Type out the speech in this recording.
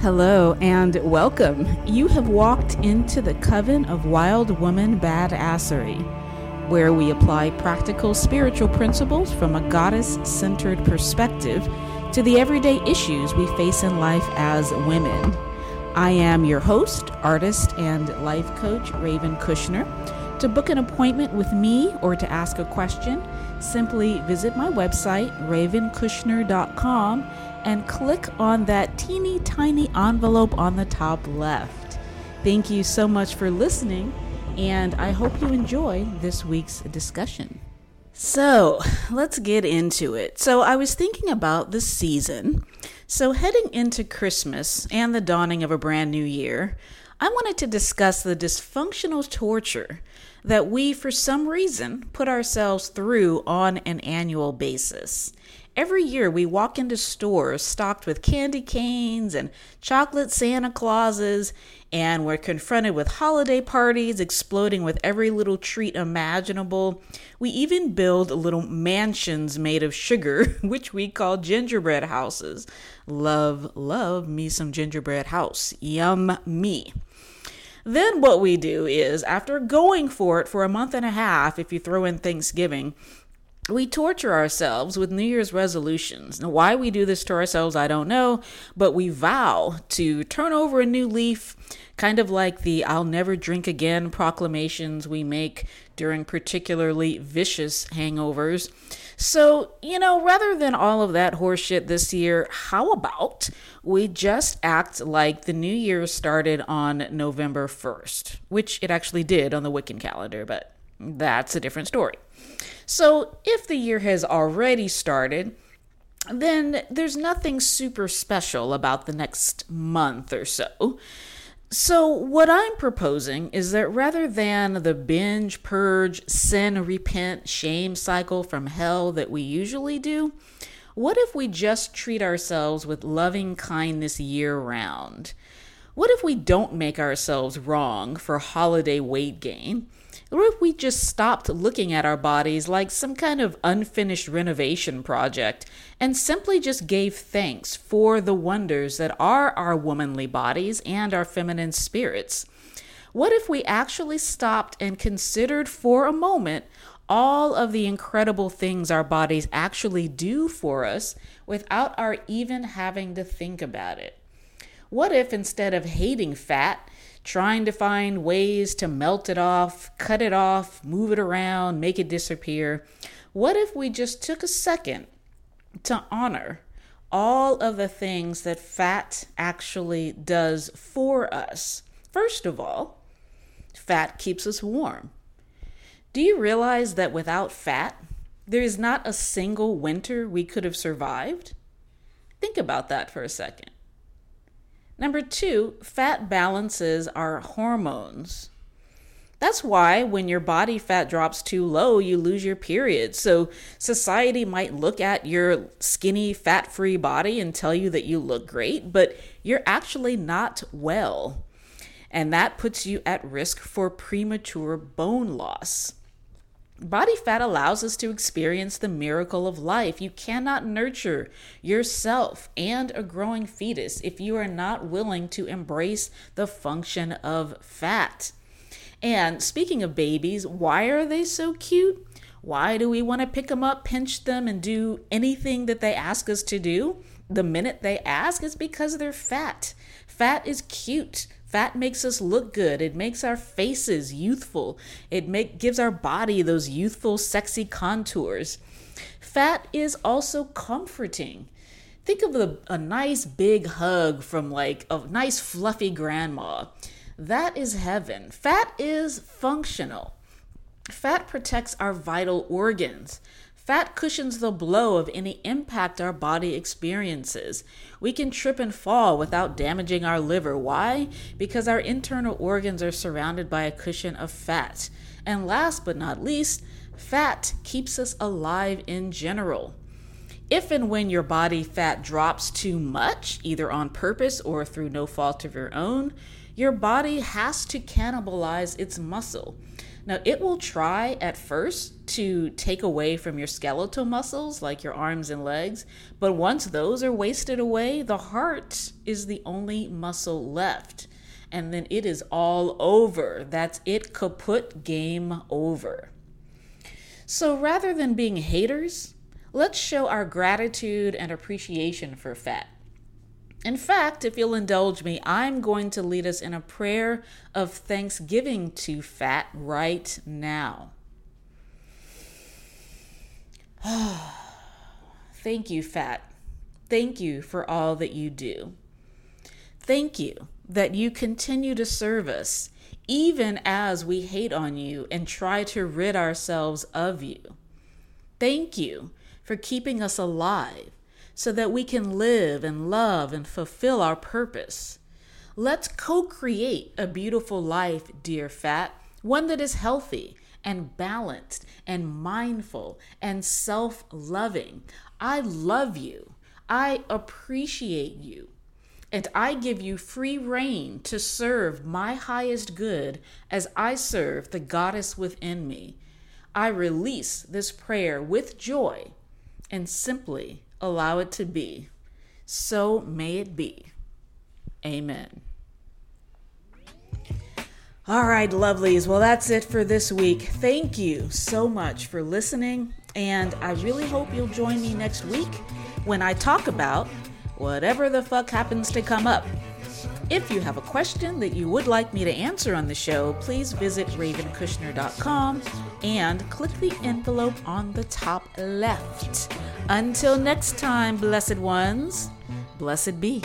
Hello and welcome. You have walked into the coven of Wild Woman Badassery, where we apply practical spiritual principles from a goddess centered perspective to the everyday issues we face in life as women. I am your host, artist, and life coach, Raven Kushner. To book an appointment with me or to ask a question, simply visit my website, ravenkushner.com, and click on that teeny tiny envelope on the top left. Thank you so much for listening, and I hope you enjoy this week's discussion. So, let's get into it. So, I was thinking about the season. So, heading into Christmas and the dawning of a brand new year, I wanted to discuss the dysfunctional torture that we, for some reason, put ourselves through on an annual basis. Every year, we walk into stores stocked with candy canes and chocolate Santa Clauses, and we're confronted with holiday parties exploding with every little treat imaginable. We even build little mansions made of sugar, which we call gingerbread houses. Love, love me some gingerbread house. Yum me. Then what we do is, after going for it for a month and a half, if you throw in Thanksgiving, we torture ourselves with New Year's resolutions. Now, why we do this to ourselves, I don't know, but we vow to turn over a new leaf, kind of like the I'll never drink again proclamations we make during particularly vicious hangovers. So, you know, rather than all of that horseshit this year, how about we just act like the new year started on November 1st, which it actually did on the Wiccan calendar, but that's a different story. So, if the year has already started, then there's nothing super special about the next month or so. So, what I'm proposing is that rather than the binge, purge, sin, repent, shame cycle from hell that we usually do, what if we just treat ourselves with loving kindness year round? What if we don't make ourselves wrong for holiday weight gain? Or if we just stopped looking at our bodies like some kind of unfinished renovation project and simply just gave thanks for the wonders that are our womanly bodies and our feminine spirits? What if we actually stopped and considered for a moment all of the incredible things our bodies actually do for us without our even having to think about it? What if instead of hating fat, trying to find ways to melt it off, cut it off, move it around, make it disappear. What if we just took a second to honor all of the things that fat actually does for us? First of all, fat keeps us warm. Do you realize that without fat, there is not a single winter we could have survived? Think about that for a second. Number two, fat balances our hormones. That's why when your body fat drops too low, you lose your period. So society might look at your skinny, fat free body and tell you that you look great, but you're actually not well. And that puts you at risk for premature bone loss. Body fat allows us to experience the miracle of life. You cannot nurture yourself and a growing fetus if you are not willing to embrace the function of fat. And speaking of babies, why are they so cute? Why do we want to pick them up, pinch them, and do anything that they ask us to do? The minute they ask, it's because they're fat. Fat is cute. Fat makes us look good. It makes our faces youthful. It make, gives our body those youthful, sexy contours. Fat is also comforting. Think of a, a nice big hug from like a nice fluffy grandma. That is heaven. Fat is functional. Fat protects our vital organs. Fat cushions the blow of any impact our body experiences. We can trip and fall without damaging our liver. Why? Because our internal organs are surrounded by a cushion of fat. And last but not least, fat keeps us alive in general. If and when your body fat drops too much, either on purpose or through no fault of your own, your body has to cannibalize its muscle. Now, it will try at first to take away from your skeletal muscles, like your arms and legs, but once those are wasted away, the heart is the only muscle left. And then it is all over. That's it, kaput, game over. So rather than being haters, let's show our gratitude and appreciation for fat. In fact, if you'll indulge me, I'm going to lead us in a prayer of thanksgiving to fat right now. Thank you, fat. Thank you for all that you do. Thank you that you continue to serve us, even as we hate on you and try to rid ourselves of you. Thank you for keeping us alive so that we can live and love and fulfill our purpose. Let's co create a beautiful life, dear Fat, one that is healthy and balanced and mindful and self loving. I love you. I appreciate you. And I give you free rein to serve my highest good as I serve the goddess within me. I release this prayer with joy and simply allow it to be. So may it be. Amen. All right, lovelies. Well, that's it for this week. Thank you so much for listening. And I really hope you'll join me next week when I talk about whatever the fuck happens to come up. If you have a question that you would like me to answer on the show, please visit ravenkushner.com and click the envelope on the top left. Until next time, blessed ones, blessed be.